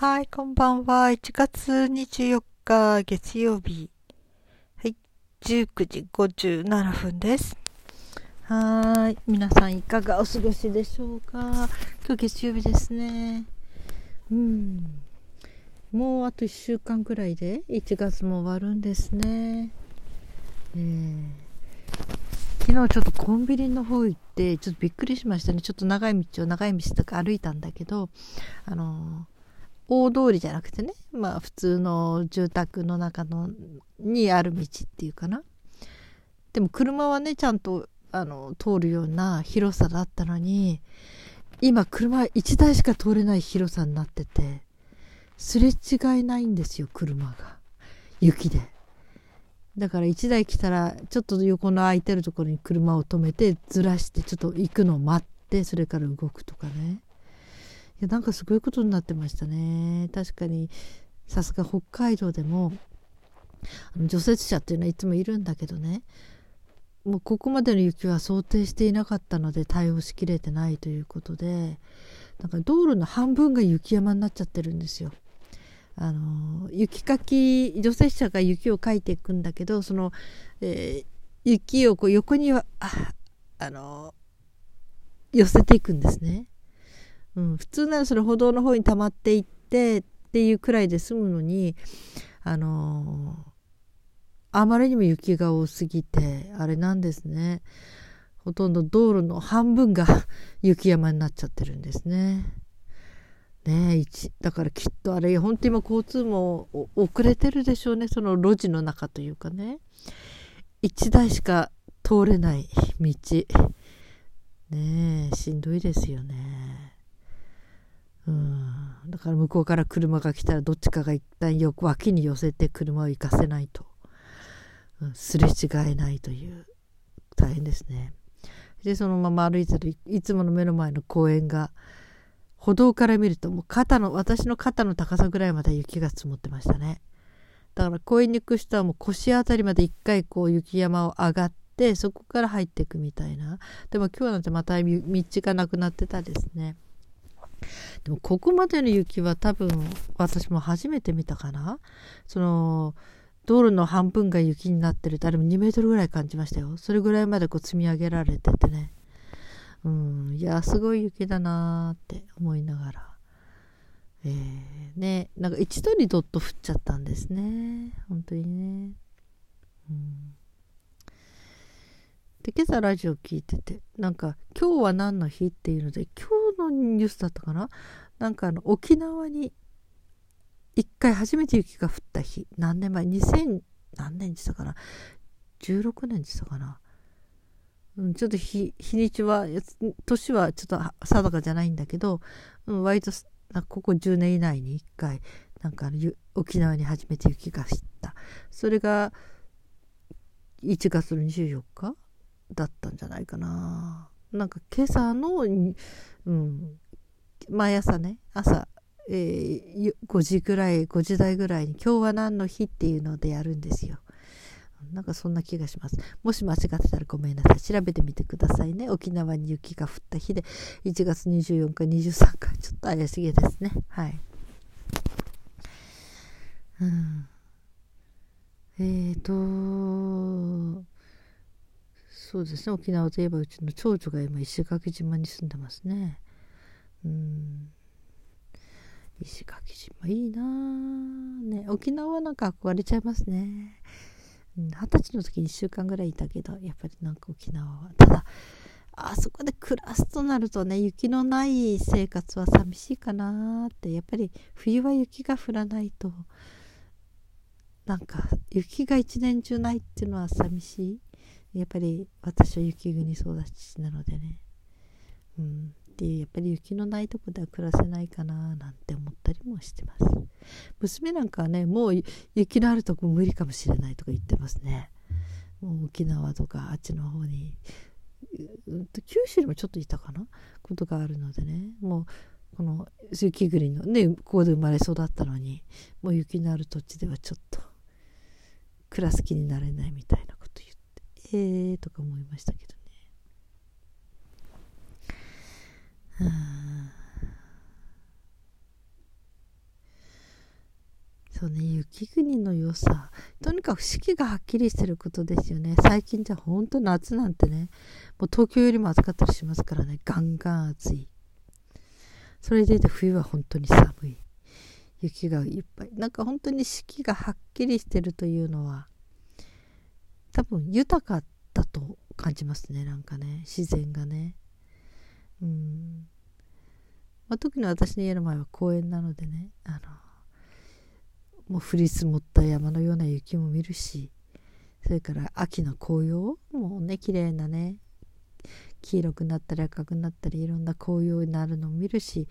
はい、こんばんは。1月24日月曜日。はい、19時57分です。はーい、皆さんいかがお過ごしでしょうか？今日月曜日ですね。うん。もうあと1週間くらいで1月も終わるんですね。えー昨日ちょっとコンビニの方行ってちょっとびっくりしましたねちょっと長い道を長い道とか歩いたんだけどあの大通りじゃなくてねまあ普通の住宅の中のにある道っていうかな。でも車はねちゃんとあの通るような広さだったのに今車1台しか通れない広さになっててすれ違いないんですよ車が。雪で。だから1台来たらちょっと横の空いてるところに車を止めてずらしてちょっと行くのを待ってそれから動くとかね。やなんかすごいことになってましたね。確かに。さすが北海道でも除雪車っていうのはいつもいるんだけどね。もうここまでの雪は想定していなかったので対応しきれてないということでなんか道路の半分が雪山になっちゃってるんですよ。あの雪かき除雪車が雪をかいていくんだけどその、えー、雪をこう横にはああの寄せていくんですね、うん、普通ならそれ歩道の方に溜まっていってっていうくらいで済むのにあのあまりにも雪が多すぎてあれなんですね。ほとんど道路の半分が 雪山になっちゃってるんですね。ねだからきっとあれ本当今交通も遅れてるでしょうね。その路地の中というかね。1台しか通れない道。ねえしんどいですよね。だから向こうから車が来たらどっちかが一旦よく脇に寄せて車を行かせないと、うん、すれ違えないという。大変ですね。でそのまま歩いてるいつもの目の前の公園が歩道から見るともう肩の私の肩の高さぐらいまで雪が積もってましたね。だから公園に行く人はもう腰あたりまで一回こう雪山を上がってそこから入っていくみたいな。でも今日なんてまた道がなくなってたですね。でもここまでの雪は多分私も初めて見たかな。その道路の半分が雪になってるってあれも2メートルぐらい感じましたよ。それぐらいまでこう積み上げられててね。うん、いやすごい雪だなって思いながら、えー、ねなんか一度にどっと降っちゃったんですね。本当にね、うん、で今朝ラジオ聞いててなんか「今日は何の日?」っていうので今日のニュースだったかな？なんかあの沖縄に一回初めて雪が降った日。何年前？2000何年でしたかな？16年でしたかな？うん、ちょっと日日にちは年はちょっと定かじゃないんだけど、うん、割とここ10年以内に1回なんか沖縄に初めて雪が降った。それが1月の24日だったんじゃないかな。なんか今朝の、うん、毎朝ね朝、えー、5時ぐらい5時台ぐらいに今日は何の日っていうのでやるんですよ。なんかそんな気がします。もし間違ってたらごめんなさい。調べてみてくださいね。沖縄に雪が降った日で、1月24日、23日、ちょっと怪しげですね。はい。うん。えーと、そうですね。沖縄といえばうちの長女が今石垣島に住んでますね。うん。石垣島いいなね。沖縄なんか憧れちゃいますね。二十歳の時に1週間ぐらいいたけどやっぱりなんか沖縄はただあそこで暮らすとなるとね雪のない生活は寂しいかなってやっぱり冬は雪が降らないとなんか雪が一年中ないっていうのは寂しいやっぱり私は雪国育ちなのでね。うん。ってやっぱり雪のないとこでは暮らせないかななんて思ったりもしてます。娘なんかはねもう雪のあるとこ無理かもしれないとか言ってますね。もう沖縄とかあっちの方に。九州にもちょっといたかな？ことがあるのでね。もうこの雪国のねここで生まれ育ったのにもう雪のある土地ではちょっと暮らす気になれないみたいなええー、とか思いましたけどね。そうね雪国の良さ。とにかく四季がはっきりしてることですよね。最近じゃほんと夏なんてねもう東京よりも暑かったりしますからね。ガンガン暑い。それでいて冬は本当に寒い。雪がいっぱい。なんか本当に四季がはっきりしてるというのは多分豊かだと感じますねなんかね。自然がね。うん。まあ、特に私の家の前は公園なのでね。あのもう降り積もった山のような雪も見るしそれから秋の紅葉もね綺麗なね黄色くなったり赤くなったりいろんな紅葉になるのを見るし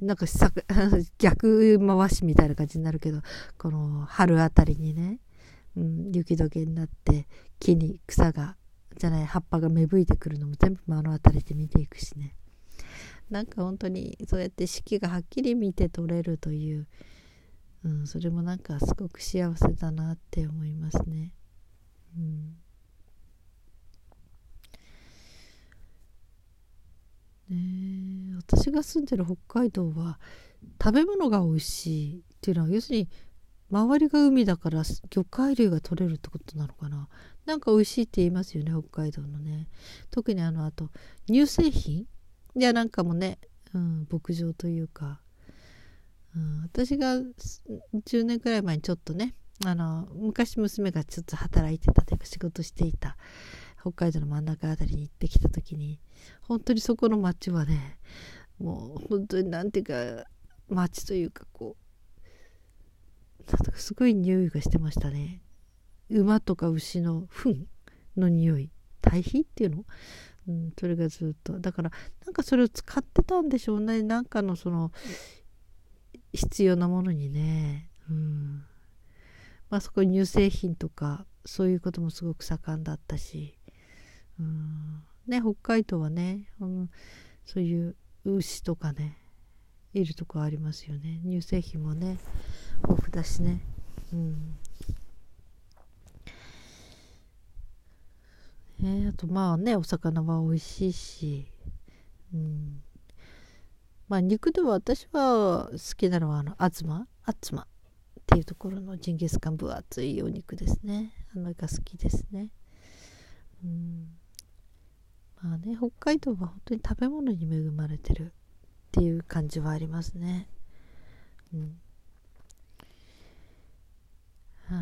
なんか 逆回しみたいな感じになるけどこの春あたりにね、うん、雪解けになって木に草がじゃない葉っぱが芽吹いてくるのも全部目の当たりで見ていくしねなんか本当にそうやって四季がはっきり見て取れるという、うん、それもなんかすごく幸せだなって思いますね。うんね私が住んでる北海道は食べ物が美味しいっていうのは要するに周りが海だから魚介類が取れるってことなのかな？なんか美味しいって言いますよね北海道のね。特にあのあと乳製品？いやなんかもね、うん、牧場というか、うん、私が10年くらい前にちょっとねあの昔娘がちょっと働いてたというか仕事していた北海道の真ん中あたりに行ってきた時に本当にそこの町はねもう本当になんていうか町というかこうすごい匂いがしてましたね。馬とか牛の糞の匂い。堆肥っていうの？うん、それがずっと。だからなんかそれを使ってたんでしょうね。なんかのその必要なものにね、うん。まあ、そこ乳製品とかそういうこともすごく盛んだったし、うん。ね、北海道はね、うん、そういう牛とかねいるとこありますよね。乳製品もね豊富だしね、うん、ね、あとまあねお魚は美味しいし、うん、まあ肉では私は好きなのはあの東東っていうところのジンギスカン分厚いお肉ですね。あのが好きですね、うん、まあね北海道は本当に食べ物に恵まれてるっていう感じはありますね。うん。は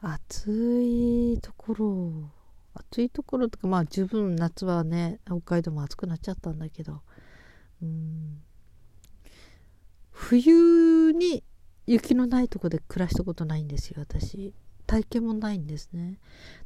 あ。暑いところ暑いところとかまあ十分夏はね北海道も暑くなっちゃったんだけど。うん。冬に雪のないとこで暮らしたことないんですよ私。体験もないんですね。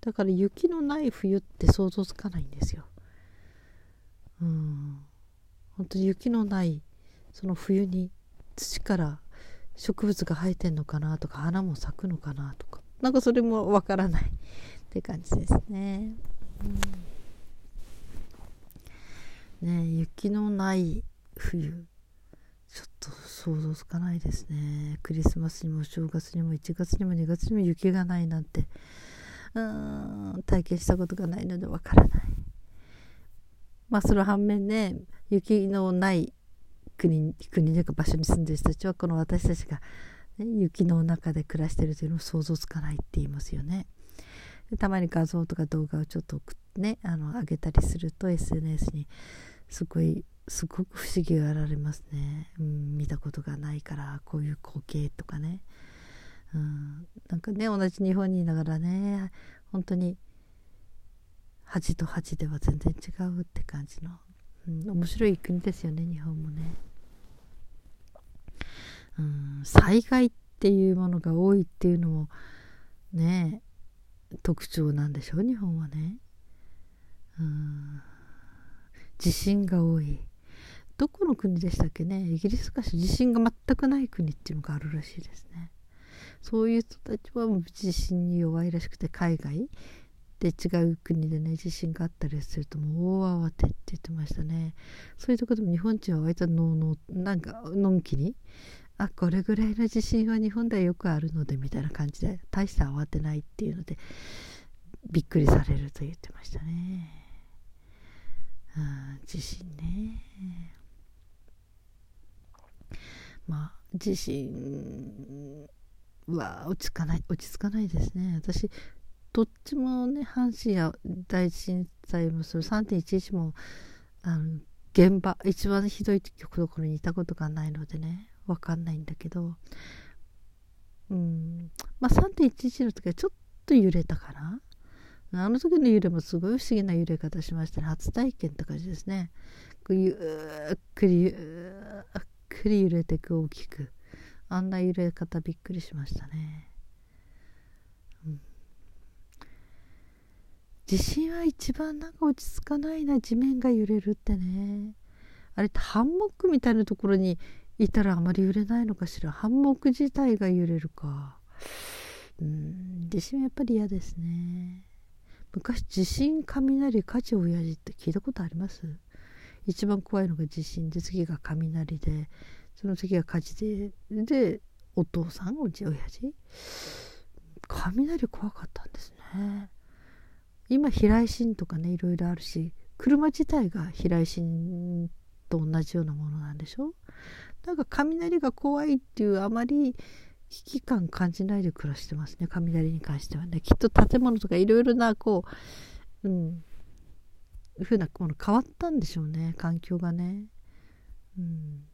だから雪のない冬って想像つかないんですよ。うん。本当に雪のないその冬に土から植物が生えてんのかなとか花も咲くのかなとかなんかそれもわからない って感じですね。うん、ね雪のない冬。ちょっと想像つかないですね。クリスマスにも正月にも1月にも2月にも雪がないなんて。うーん体験したことがないのでわからない。まあその反面ね雪のない国国というか場所に住んでる人たちはこの私たちがね、雪の中で暮らしてるというのを想像つかないって言いますよね。たまに画像とか動画をちょっとねあの上げたりすると SNS にすごいすごく不思議がられますね、うん、見たことがないからこういう光景とかね、うん、なんかね同じ日本にいながらね本当に恥と恥では全然違うって感じの、うん、面白い国ですよね日本もね。うん、災害っていうものが多いっていうのもね特徴なんでしょう日本はね。うん地震が多いどこの国でしたっけね？イギリスかし地震が全くない国っていうのがあるらしいですね。そういう人たちはもう地震に弱いらしくて海外で違う国でね地震があったりするともう大慌てって言ってましたね。そういうとこでも日本人は割とののなんかのんきにあこれぐらいの地震は日本ではよくあるのでみたいな感じで大して慌てないっていうのでびっくりされると言ってましたね。うん、地震ね。地震は落ち着かない落ち着かないですね。私どっちもね阪神や大震災もそれ3.11もあの現場一番ひどい曲どころにいたことがないのでね分かんないんだけどうん。まあ3.11の時はちょっと揺れたかな。あの時の揺れもすごい不思議な揺れ方しましたね。初体験って感じですね。ゆっくりゆっくり揺れてく大きく。あんな揺れ方びっくりしましたね、うん、地震は一番なんか落ち着かないな地面が揺れるってね。あれってハンモックみたいなところにいたらあまり揺れないのかしら。ハンモック自体が揺れるか。うん。地震はやっぱり嫌ですね。昔地震雷火事親父って聞いたことあります？一番怖いのが地震で次が雷でその次が火事ででお父さんうち親父。雷怖かったんですね。今避雷針とかねいろいろあるし車自体が避雷針と同じようなものなんでしょ？なんか雷が怖いっていうあまり危機感感じないで暮らしてますね雷に関してはね。きっと建物とかいろいろなこううん。ふうなもの変わったんでしょうね。環境がね。うん。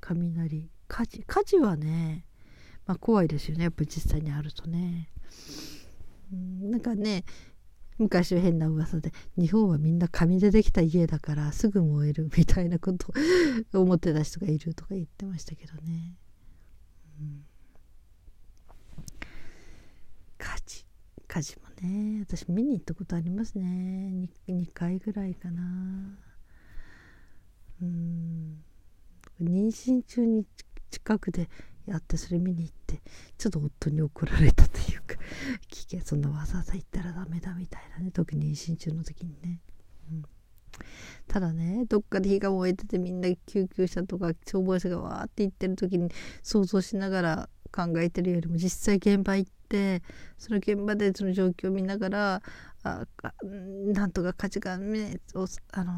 雷。火事。火事はねまあ怖いですよね。やっぱり実際にあるとね。うん。なんかね昔は変な噂で日本はみんな紙でできた家だからすぐ燃えるみたいなことを思ってた人がいるとか言ってましたけどね。うん。火事。火事もね。私見に行ったことありますね。2, 2回ぐらいかな。うん。妊娠中に近くでやってそれ見に行ってちょっと夫に怒られたというか 危険そんなわざわざ行ったらダメだみたいなね。特に妊娠中の時にね、うん、ただねどっかで火が燃えててみんな救急車とか消防車がわーって行ってる時に想像しながら考えてるよりも実際現場行ってその現場でその状況を見ながらあなんとか火事がねあの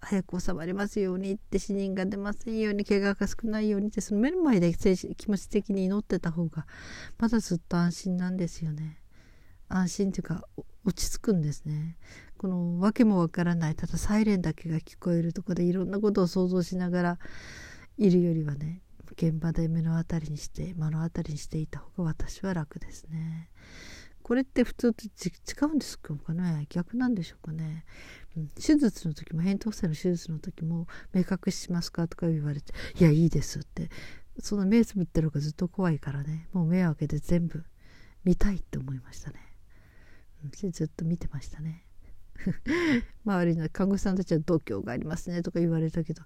早く収まりますようにって死人が出ませんように怪我が少ないようにってその目の前で気持ち的に祈ってた方がまだずっと安心なんですよね。安心というか落ち着くんですね。この訳もわからないただサイレンだけが聞こえるとこでいろんなことを想像しながらいるよりはね現場で目の当たりにして目の当たりにしていた方が私は楽ですね。これって普通と違うんですかね？逆なんでしょうかね、うん、手術の時も扁桃腺の手術の時も目隠ししますかとか言われていやいいですって。その目つぶってるのがずっと怖いからね。もう目を開けて全部見たいって思いましたね、うん、ずっと見てましたね。周りの看護師さんたちは度胸がありますねとか言われたけど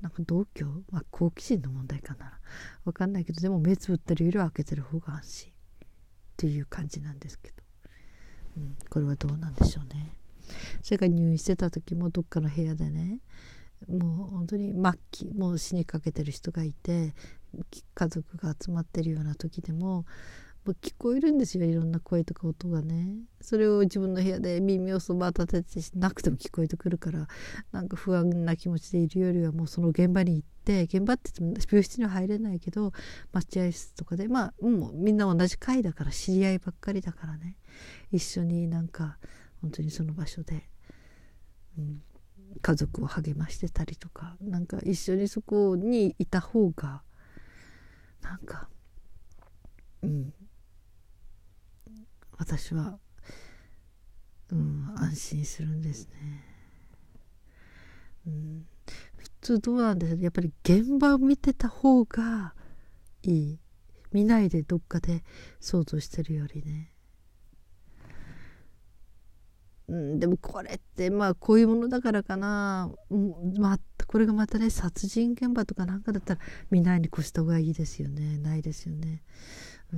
なんか度胸？まあ好奇心の問題かな。わかんないけどでも目つぶってるよりは開けてる方が安心っていう感じなんですけど、うん、これはどうなんでしょうね。それから入院してた時もどっかの部屋でねもう本当に末期もう死にかけてる人がいて家族が集まってるような時でも聞こえるんですよいろんな声とか音がね。それを自分の部屋で耳をそば立ててなくても聞こえてくるからなんか不安な気持ちでいるよりはもうその現場に行って現場って言っても病室には入れないけど待合室とかでまあもうみんな同じ階だから知り合いばっかりだからね。一緒になんか本当にその場所で、うん、家族を励ましてたりとかなんか一緒にそこにいた方がなんかうん私は、うん、安心するんですね。うん、普通どうなんですかやっぱり現場を見てた方がいい見ないでどっかで想像してるよりね。うん、でもこれってまあこういうものだからかな、うん、まあ、これがまたね殺人現場とかなんかだったら見ないに越した方がいいですよねないですよね。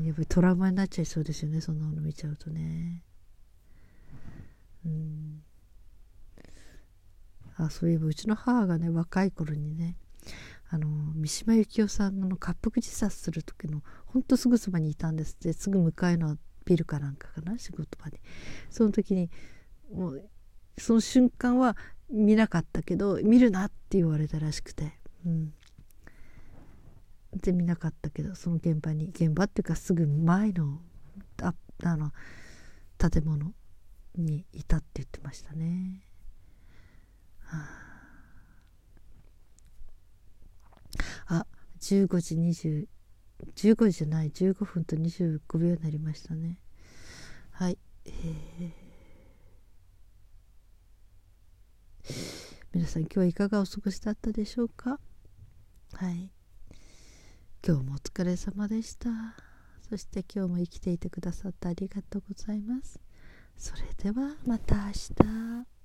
やっぱりトラウマになっちゃいそうですよねそんなもの見ちゃうとね。うん。あそういえばうちの母がね若い頃にねあの三島由紀夫さんの滑腹自殺する時のほんとすぐそばにいたんですって。すぐ向かいのビルかなんかかな仕事場に。その時にもうその瞬間は見なかったけど見るなって言われたらしくて、うん、全然見なかったけどその現場に現場っていうかすぐ前のああの建物にいたって言ってましたね。はあ、あ15時20 15時じゃない15分と25秒になりましたね。はい。えー、皆さん今日はいかがお過ごしだったでしょうか？はい今日もお疲れ様でした。そして今日も生きていてくださってありがとうございます。それではまた明日。